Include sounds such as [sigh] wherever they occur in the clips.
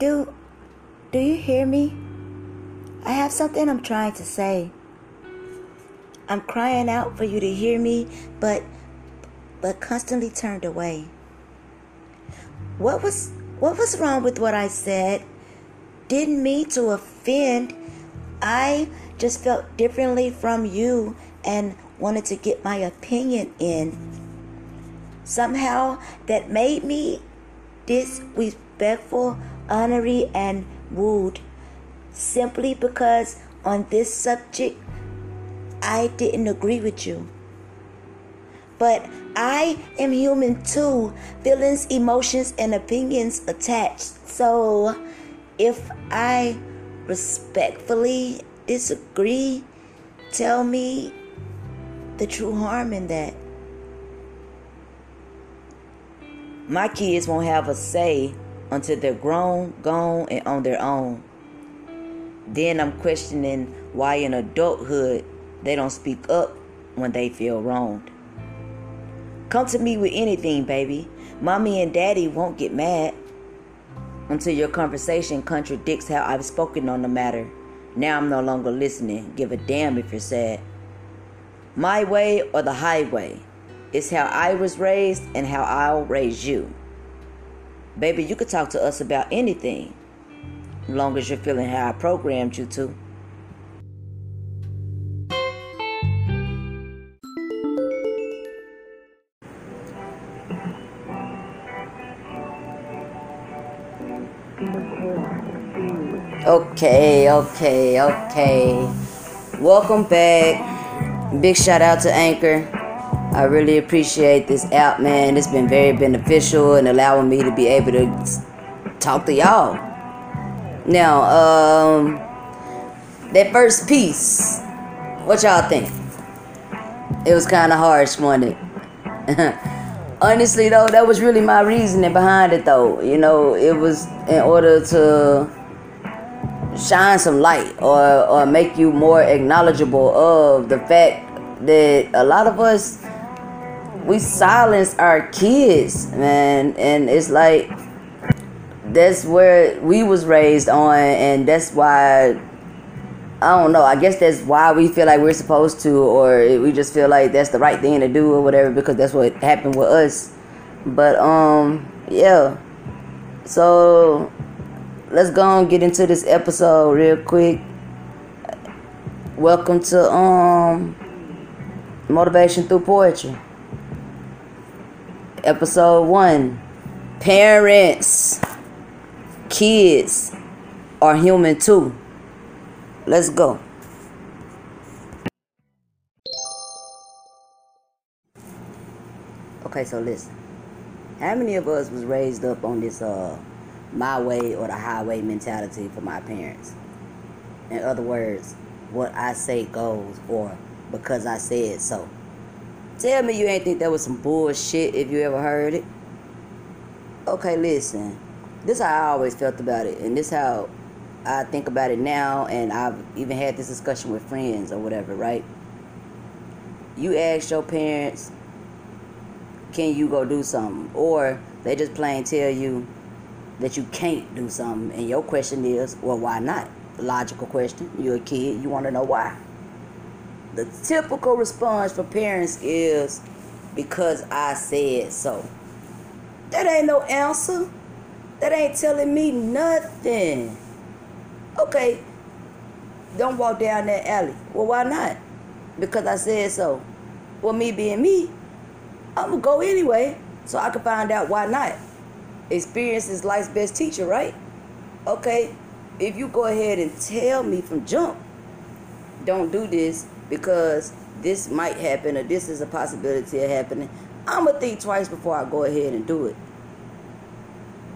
Do do you hear me? I have something I'm trying to say. I'm crying out for you to hear me, but but constantly turned away. What was what was wrong with what I said? Didn't mean to offend. I just felt differently from you and wanted to get my opinion in. Somehow that made me disrespectful, honorary, and rude simply because on this subject I didn't agree with you. But I am human too, feelings, emotions, and opinions attached. So if I respectfully disagree, tell me the true harm in that. My kids won't have a say until they're grown, gone, and on their own. Then I'm questioning why in adulthood they don't speak up when they feel wronged. Come to me with anything, baby. Mommy and daddy won't get mad until your conversation contradicts how I've spoken on the matter. Now I'm no longer listening. Give a damn if you're sad. My way or the highway is how I was raised and how I'll raise you. Baby, you could talk to us about anything, as long as you're feeling how I programmed you to. Okay, okay, okay. Welcome back. Big shout out to Anchor. I really appreciate this app, man. It's been very beneficial and allowing me to be able to talk to y'all. Now, um, that first piece, what y'all think? It was kind of harsh, wasn't it? [laughs] Honestly, though, that was really my reasoning behind it, though. You know, it was in order to shine some light or, or make you more acknowledgeable of the fact that a lot of us we silence our kids man and it's like that's where we was raised on and that's why I don't know. I guess that's why we feel like we're supposed to, or we just feel like that's the right thing to do, or whatever, because that's what happened with us. But um, yeah. So let's go and get into this episode real quick. Welcome to um Motivation Through Poetry. Episode 1. Parents, kids are human too. Let's go. Okay, so listen. How many of us was raised up on this uh my way or the highway mentality for my parents. In other words, what I say goes or because I said so. Tell me you ain't think that was some bullshit if you ever heard it. Okay, listen. This is how I always felt about it, and this how I think about it now, and I've even had this discussion with friends or whatever, right? You ask your parents, can you go do something? Or they just plain tell you, that you can't do something. And your question is, well, why not? Logical question. You're a kid, you want to know why. The typical response for parents is because I said so. That ain't no answer. That ain't telling me nothing. Okay, don't walk down that alley. Well, why not? Because I said so. Well, me being me, I'm gonna go anyway so I can find out why not experience is life's best teacher, right? Okay, if you go ahead and tell me from jump, don't do this because this might happen or this is a possibility of happening, I'm going to think twice before I go ahead and do it.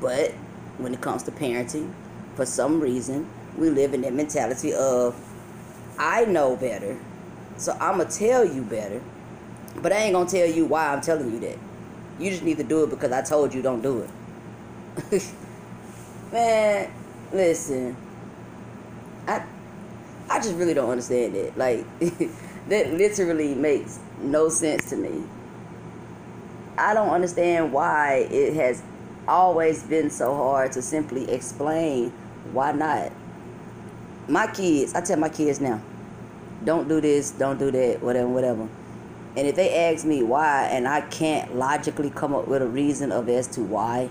But when it comes to parenting, for some reason, we live in that mentality of, I know better, so I'm going to tell you better, but I ain't going to tell you why I'm telling you that. You just need to do it because I told you don't do it. [laughs] Man, listen. I just really don't understand it. Like [laughs] that literally makes no sense to me. I don't understand why it has always been so hard to simply explain why not. My kids, I tell my kids now, don't do this, don't do that, whatever, whatever. And if they ask me why, and I can't logically come up with a reason of as to why,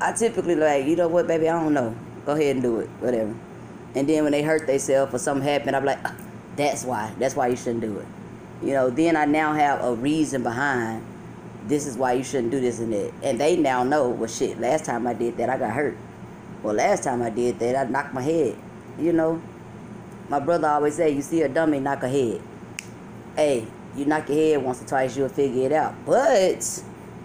I typically like, you know what, baby, I don't know. Go ahead and do it, whatever. And then when they hurt themselves or something happened, I'm like, ah, that's why. That's why you shouldn't do it. You know, then I now have a reason behind this is why you shouldn't do this and that. And they now know, well, shit, last time I did that, I got hurt. Well, last time I did that, I knocked my head. You know, my brother always say, you see a dummy, knock a head. Hey, you knock your head once or twice, you'll figure it out. But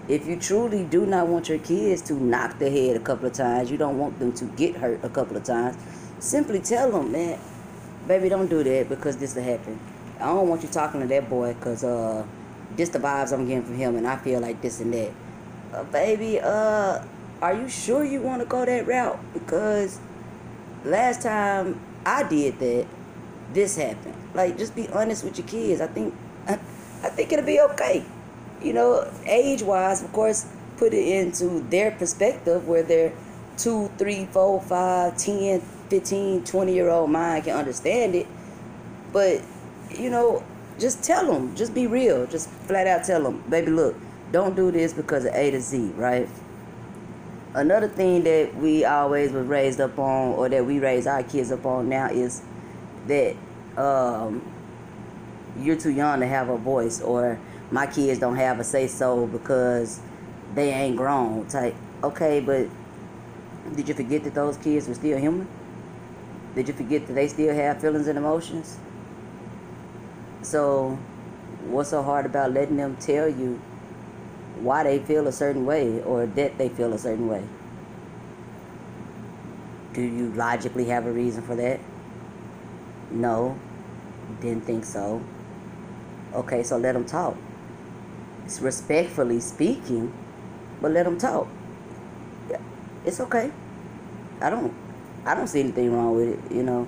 if you truly do not want your kids to knock their head a couple of times, you don't want them to get hurt a couple of times, simply tell them, man, baby, don't do that because this will happen. I don't want you talking to that boy because uh, this the vibes I'm getting from him, and I feel like this and that. Uh, baby, uh, are you sure you want to go that route? Because last time I did that, this happened. Like, just be honest with your kids. I think, I, [laughs] I think it'll be okay. You know, age wise, of course, put it into their perspective where they're two, three, four, five, ten, 15, 20 year old mind can understand it. But, you know, just tell them. Just be real. Just flat out tell them, baby, look, don't do this because of A to Z, right? Another thing that we always was raised up on, or that we raise our kids up on now, is that um, you're too young to have a voice, or my kids don't have a say so because they ain't grown. Type, okay, but did you forget that those kids were still human? Did you forget that they still have feelings and emotions? So, what's so hard about letting them tell you why they feel a certain way or that they feel a certain way? Do you logically have a reason for that? No. Didn't think so. Okay, so let them talk. It's respectfully speaking, but let them talk. It's okay. I don't I don't see anything wrong with it, you know.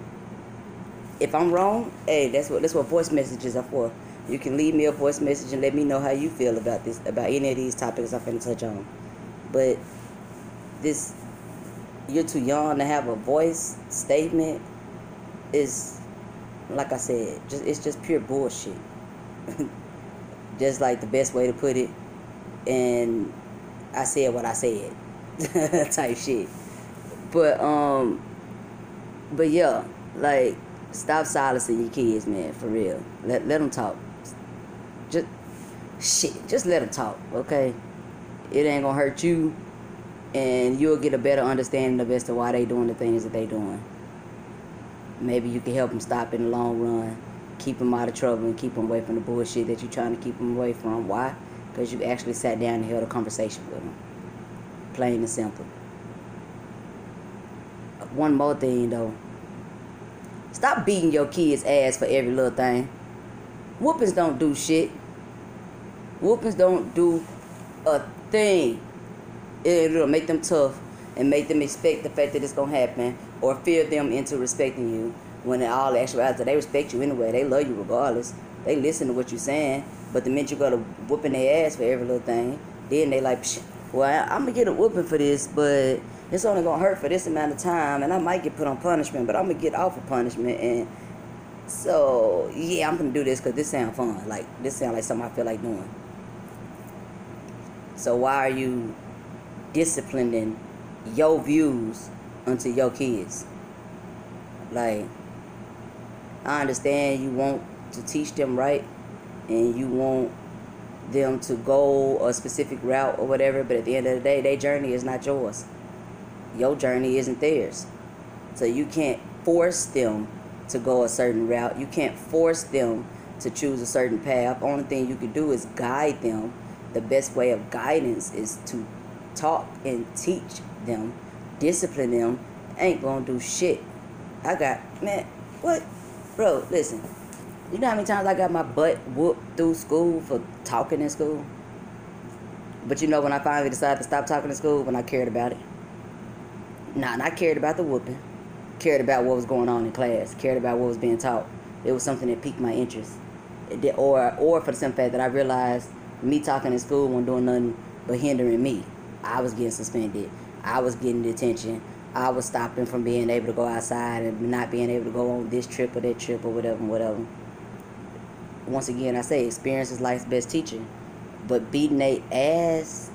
If I'm wrong, hey, that's what that's what voice messages are for. You can leave me a voice message and let me know how you feel about this, about any of these topics I'm finna touch on. But this, you're too young to have a voice statement is, like I said, just it's just pure bullshit. [laughs] just like the best way to put it. And I said what I said, [laughs] type shit. But um, but yeah, like stop silencing your kids, man, for real. Let let them talk. Just shit, just let them talk, okay? It ain't gonna hurt you, and you'll get a better understanding of as to why they doing the things that they doing. Maybe you can help them stop in the long run, keep them out of trouble, and keep them away from the bullshit that you're trying to keep them away from. Why? Because you actually sat down and held a conversation with them. Plain and simple one more thing though. Stop beating your kids' ass for every little thing. Whoopings don't do shit. Whoopings don't do a thing. It'll make them tough and make them expect the fact that it's gonna happen or fear them into respecting you. When in all actuality, they respect you anyway. They love you regardless. They listen to what you're saying. But the minute you go to whooping their ass for every little thing, then they like, well, I'm gonna get a whooping for this, but it's only gonna hurt for this amount of time, and I might get put on punishment, but I'm gonna get off of punishment, and so yeah, I'm gonna do this because this sounds fun. Like this sounds like something I feel like doing. So why are you disciplining your views onto your kids? Like I understand you want to teach them right, and you want them to go a specific route or whatever, but at the end of the day, their journey is not yours your journey isn't theirs. So you can't force them to go a certain route. You can't force them to choose a certain path. Only thing you can do is guide them. The best way of guidance is to talk and teach them, discipline them. Ain't gonna do shit. I got man, what, bro? Listen, you know how many times I got my butt whooped through school for talking in school. But you know when I finally decided to stop talking in school when I cared about it. Nah, not cared about the whooping. Cared about what was going on in class. Cared about what was being taught. It was something that piqued my interest. Did, or, or for the simple fact that I realized me talking in school wasn't doing nothing but hindering me. I was getting suspended. I was getting detention. I was stopping from being able to go outside and not being able to go on this trip or that trip or whatever, whatever. Once again, I say experience is life's best teacher. But beating a ass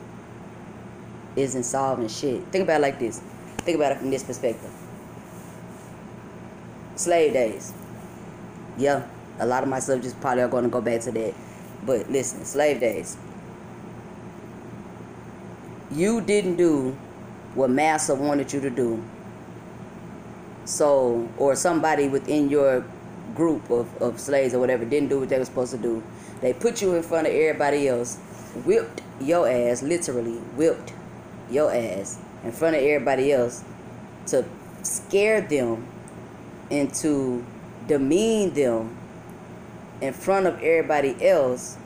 isn't solving shit. Think about it like this. Think about it from this perspective. Slave days. Yeah, a lot of my subjects probably are going to go back to that. But listen, slave days. You didn't do what massa wanted you to do. So, or somebody within your group of, of slaves or whatever didn't do what they were supposed to do. They put you in front of everybody else, whipped your ass, literally whipped your ass in front of everybody else to scare them and to demean them in front of everybody else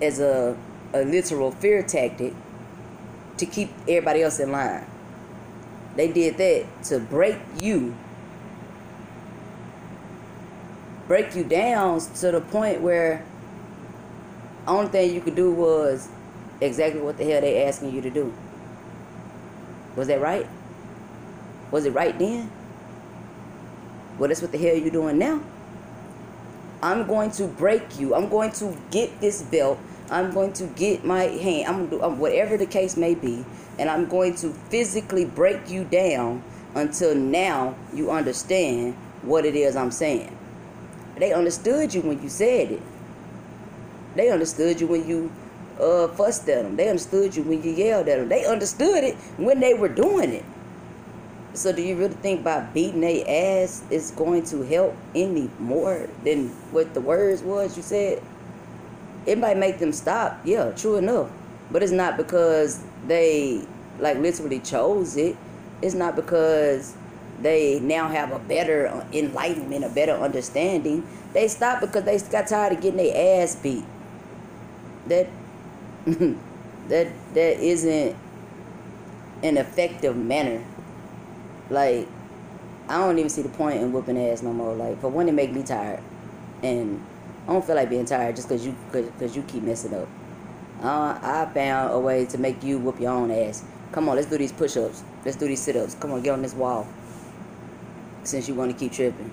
as a, a literal fear tactic to keep everybody else in line. They did that to break you, break you down to the point where only thing you could do was exactly what the hell they asking you to do. Was that right? Was it right then? Well, that's what the hell you're doing now. I'm going to break you. I'm going to get this belt. I'm going to get my hand. I'm going to do whatever the case may be, and I'm going to physically break you down until now you understand what it is I'm saying. They understood you when you said it. They understood you when you uh, fussed at them. They understood you when you yelled at them. They understood it when they were doing it. So do you really think by beating their ass is going to help any more than what the words was you said? It might make them stop, yeah, true enough. But it's not because they like literally chose it. It's not because they now have a better enlightenment, a better understanding. They stopped because they got tired of getting their ass beat. That [laughs] that that isn't an effective manner. Like I don't even see the point in whooping ass no more. Like for one, it make me tired, and I don't feel like being tired just cause you cause, cause you keep messing up. Uh, I found a way to make you whoop your own ass. Come on, let's do these push-ups. Let's do these sit-ups. Come on, get on this wall. Since you want to keep tripping,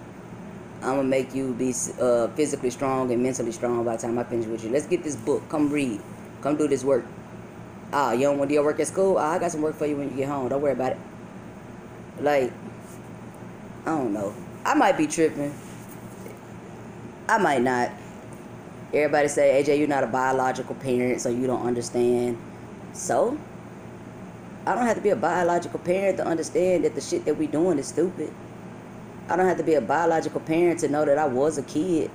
I'm gonna make you be uh, physically strong and mentally strong by the time I finish with you. Let's get this book. Come read. Come do this work. Ah, you don't want to do your work at school? Ah, I got some work for you when you get home. Don't worry about it. Like, I don't know. I might be tripping. I might not. Everybody say, AJ, you're not a biological parent, so you don't understand. So, I don't have to be a biological parent to understand that the shit that we doing is stupid. I don't have to be a biological parent to know that I was a kid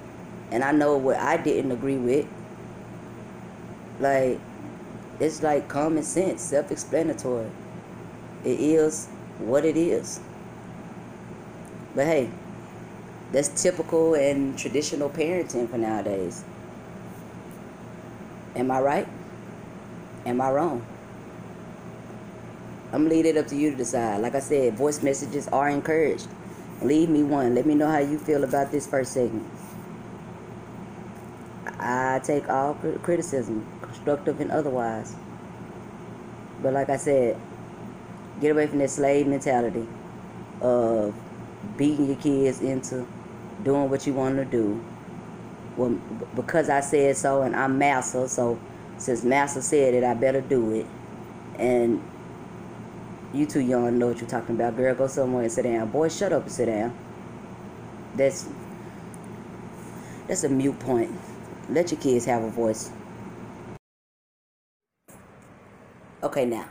and I know what I didn't agree with. Like, it's like common sense, self explanatory. It is what it is. But hey, that's typical and traditional parenting for nowadays. Am I right? Am I wrong? I'm gonna leave it up to you to decide. Like I said, voice messages are encouraged. Leave me one. Let me know how you feel about this first segment. I take all criticism, constructive and otherwise. But like I said, get away from that slave mentality of beating your kids into doing what you want to do. Well, because I said so and I'm master, so since master said it, I better do it. And you too young know what you're talking about. Girl, go somewhere and sit down. Boy, shut up and sit down. That's that's a mute point. Let your kids have a voice. Okay, now.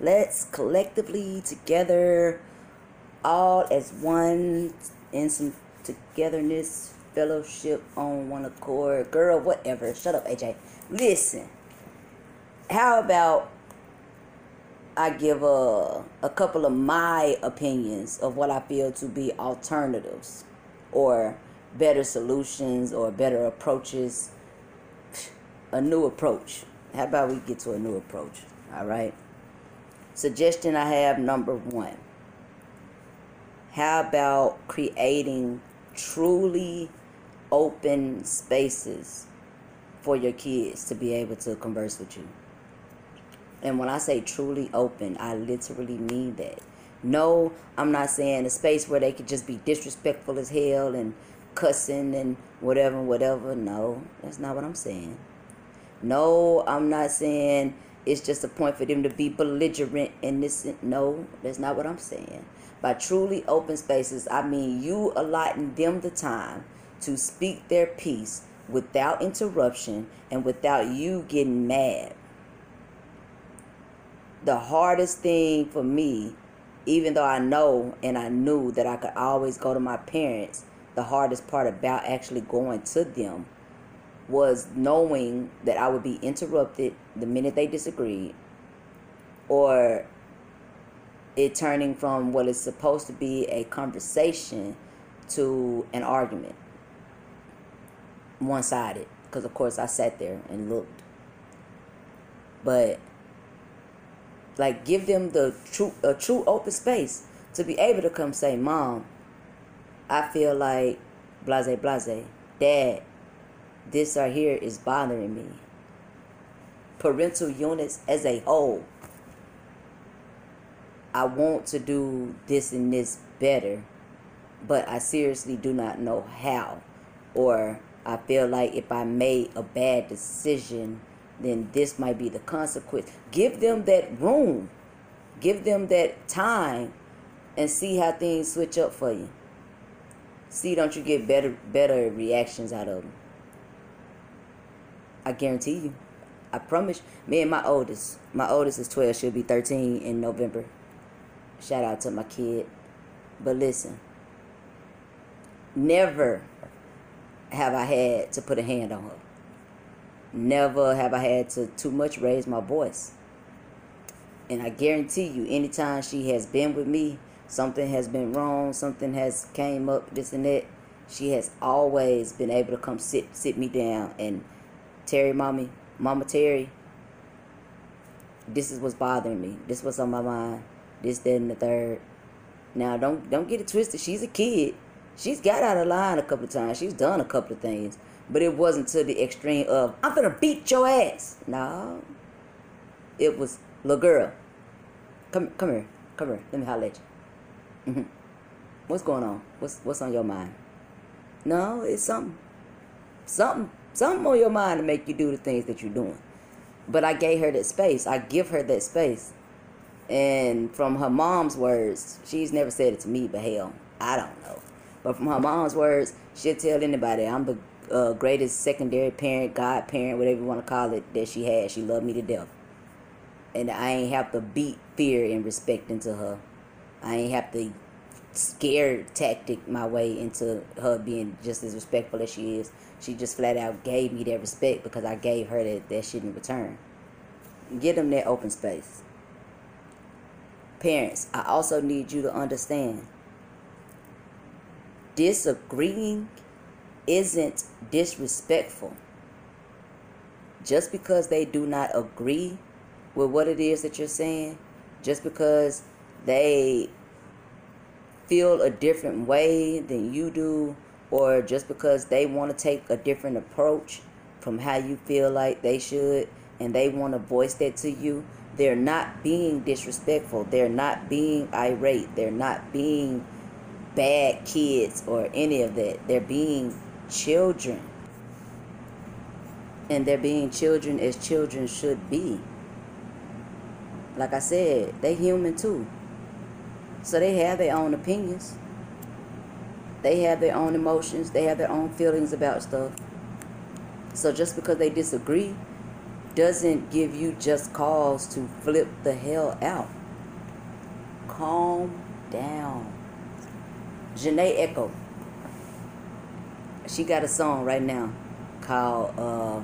Let's collectively together, all as one, in some togetherness, fellowship on one accord. Girl, whatever. Shut up, AJ. Listen. How about I give a, a couple of my opinions of what I feel to be alternatives or better solutions or better approaches, a new approach. How about we get to a new approach? All right. Suggestion I have number one. How about creating truly open spaces for your kids to be able to converse with you? And when I say truly open, I literally mean that. No, I'm not saying a space where they could just be disrespectful as hell and cussing and whatever, whatever. No, that's not what I'm saying. No, I'm not saying it's just a point for them to be belligerent and this. No, that's not what I'm saying. By truly open spaces, I mean you allotting them the time to speak their piece without interruption and without you getting mad. The hardest thing for me, even though I know and I knew that I could always go to my parents, the hardest part about actually going to them was knowing that I would be interrupted the minute they disagreed or it turning from what is supposed to be a conversation to an argument one sided because of course I sat there and looked. But like give them the true a true open space to be able to come say mom I feel like blase blase dad this right here is bothering me parental units as a whole I want to do this and this better, but I seriously do not know how. Or I feel like if I made a bad decision, then this might be the consequence. Give them that room, give them that time, and see how things switch up for you. See, don't you get better better reactions out of them? I guarantee you. I promise. Me and my oldest, my oldest is twelve. She'll be thirteen in November. Shout out to my kid. But listen, never have I had to put a hand on her. Never have I had to too much raise my voice. And I guarantee you, anytime she has been with me, something has been wrong, something has came up, this and that, she has always been able to come sit sit me down and Terry, mommy, Mama Terry, this is what's bothering me. This was on my mind this, that, and the third. Now, don't don't get it twisted. She's a kid. She's got out of line a couple of times. She's done a couple of things, but it wasn't to the extreme of I'm gonna beat your ass. No, it was little girl. Come come here, come here. Let me holler at you. What's going on? What's what's on your mind? No, it's something, something, something on your mind to make you do the things that you're doing. But I gave her that space. I give her that space and from her mom's words, she's never said it to me, but hell, I don't know. But from her mom's words, she'll tell anybody I'm the uh, greatest secondary parent, godparent, whatever you want to call it, that she had. She loved me to death. And I ain't have to beat fear and respect into her. I ain't have to scare tactic my way into her being just as respectful as she is. She just flat out gave me that respect because I gave her that, that shit in return. Give them that open space. Parents, I also need you to understand disagreeing isn't disrespectful. Just because they do not agree with what it is that you're saying, just because they feel a different way than you do, or just because they want to take a different approach from how you feel like they should, and they want to voice that to you, they're not being disrespectful. They're not being irate. They're not being bad kids or any of that. They're being children. And they're being children as children should be. Like I said, they human too. So they have their own opinions. They have their own emotions. They have their own feelings about stuff. So just because they disagree doesn't give you just cause to flip the hell out. Calm down. Jhené Aiko. She got a song right now called uh,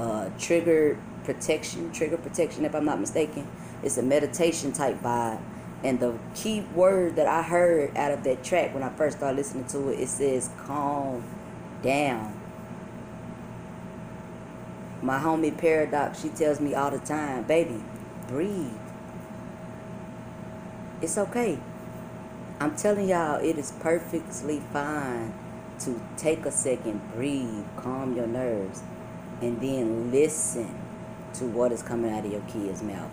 uh, Trigger Protection. Trigger Protection, if I'm not mistaken. It's a meditation type vibe. And the key word that I heard out of that track when I first started listening to it, it says calm down my homie Paradox, she tells me all the time, baby, breathe. It's okay. I'm telling y'all, it is perfectly fine to take a second, breathe, calm your nerves, and then listen. to what is coming out of your kid's mouth.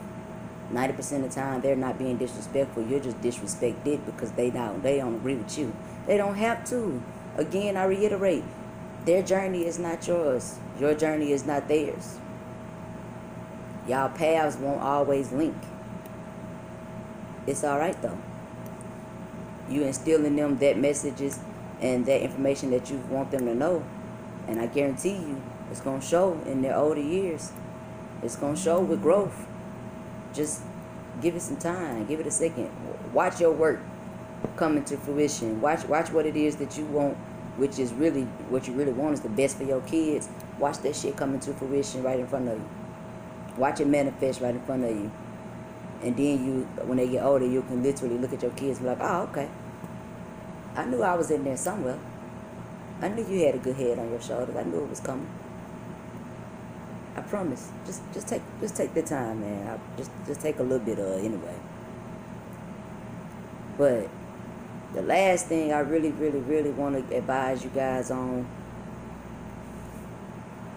90% of the time they're not being disrespectful. You're just disrespected because they don't they don't agree with you. They don't have to. Again, I reiterate, their journey is not yours. Your journey is not theirs. Y'all paths won't always link. It's alright though. You instill in them that messages and that information that you want them to know. And I guarantee you, it's going to show in their older years. It's going to show with growth. Just give it some time. Give it a second. Watch your work come into fruition. Watch watch what it is that you want, which is really what you really want is the best for your kids. Watch that shit come into fruition right in front of you. Watch it manifest right in front of you. And then you, when they get older, you can literally look at your kids and be like, oh, okay. I knew I was in there somewhere. I knew you had a good head on your shoulders. I knew it was coming. I promise. Just just take just take the time, man. I, just just take a little bit of anyway. But the last thing I really, really, really want to advise you guys on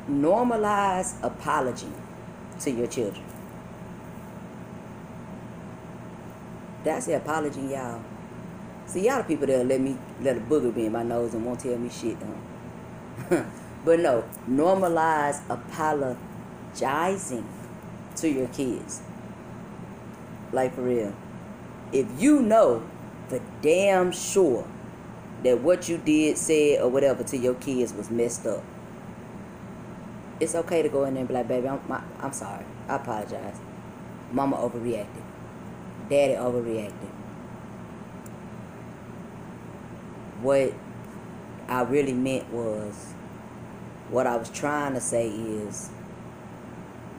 normalize apology to your children. That's the apology, y'all. See, y'all the people that'll let me let a booger be in my nose and won't tell me shit. Huh? [laughs] but no, normalize apologizing to your kids. Like for real. If you know for damn sure that what you did, said, or whatever to your kids was messed up, it's okay to go in there and be like, baby, I'm, my, I'm sorry. I apologize. Mama overreacted. Daddy overreacted. What I really meant was, what I was trying to say is,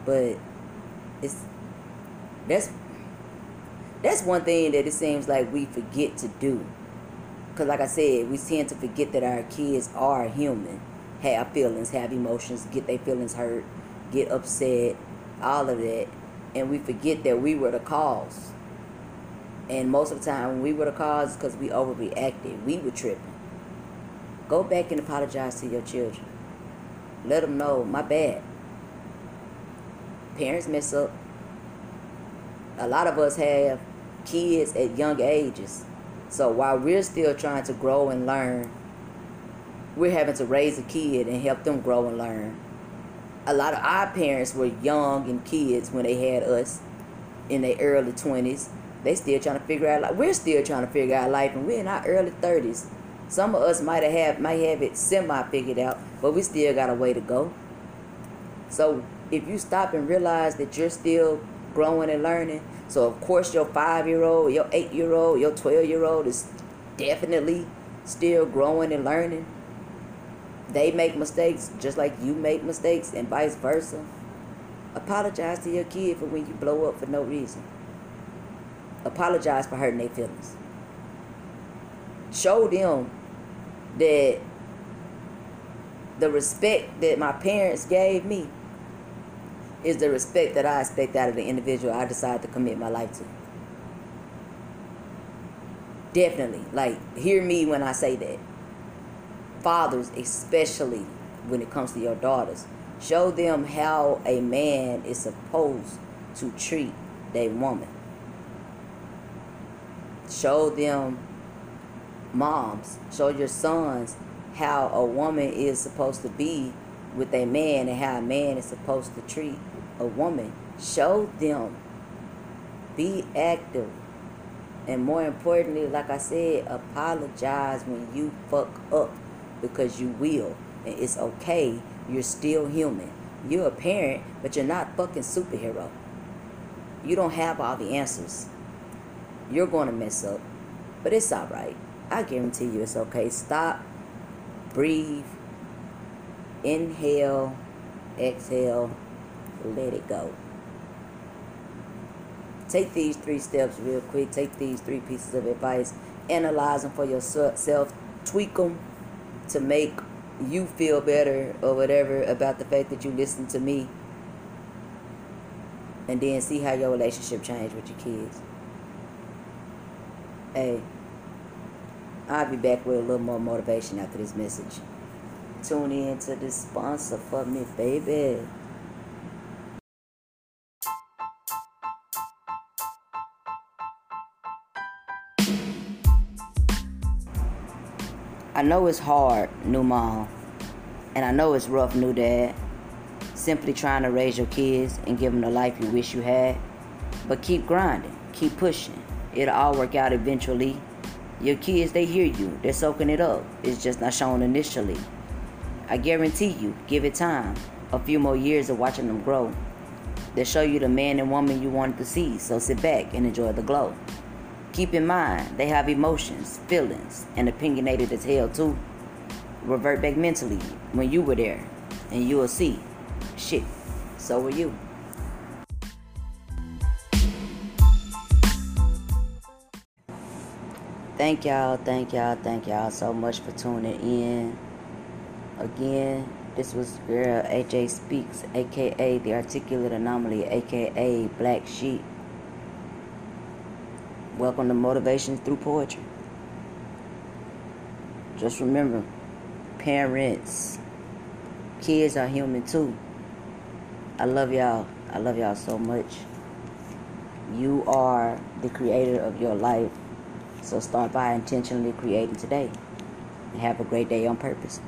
but it's, that's, that's one thing that it seems like we forget to do. Because like I said, we tend to forget that our kids are human have feelings, have emotions, get their feelings hurt, get upset, all of that. And we forget that we were the cause. And most of the time, we were the cause, because we overreacted, we were tripping. Go back and apologize to your children. Let them know, my bad. Parents mess up. A lot of us have kids at young ages. So while we're still trying to grow and learn, we're having to raise a kid and help them grow and learn. A lot of our parents were young and kids when they had us in their early 20s. They still trying to figure out life. We're still trying to figure out life, and we're in our early 30s. Some of us might have might have it semi figured out, but we still got a way to go. So if you stop and realize that you're still growing and learning, so of course your five year old, your eight year old, your twelve year old is definitely still growing and learning they make mistakes just like you make mistakes and vice versa. Apologize to your kid for when you blow up for no reason. Apologize for hurting their feelings. Show them that the respect that my parents gave me is the respect that I expect out of the individual I decide to commit my life to. Definitely. Like, hear me when I say that fathers, especially when it comes to your daughters, show them how a man is supposed to treat a woman. Show them, moms, show your sons how a woman is supposed to be with a man and how a man is supposed to treat a woman. Show them. Be active. And more importantly, like I said, apologize when you fuck up because you will. And it's okay. You're still human. You're a parent, but you're not fucking superhero. You don't have all the answers. You're going to mess up. But it's all right. I guarantee you it's okay. Stop. Breathe. Inhale. Exhale. Let it go. Take these three steps real quick. Take these three pieces of advice. Analyze them for yourself. Tweak them to make you feel better or whatever about the fact that you listen to me and then see how your relationship changed with your kids. Hey, I'll be back with a little more motivation after this message. Tune in to this sponsor for me, baby. I know it's hard, new mom, and I know it's rough, new dad. Simply trying to raise your kids and give them the life you wish you had. But keep grinding, keep pushing. It'll all work out eventually. Your kids, they hear you, they're soaking it up. It's just not shown initially. I guarantee you, give it time, a few more years of watching them grow. They'll show you the man and woman you wanted to see, so sit back and enjoy the glow. Keep in mind, they have emotions, feelings, and opinionated as hell too. Revert back mentally when you were there, and you will see, shit, so were you. Thank y'all, thank y'all, thank y'all so much for tuning in. Again, this was girl AJ Speaks, aka The Articulate Anomaly, aka Black Sheep. Welcome to Motivation Through Poetry. Just remember, parents, kids are human too. I love y'all. I love y'all so much. You are the creator of your life. So start by intentionally creating today. And have a great day on purpose.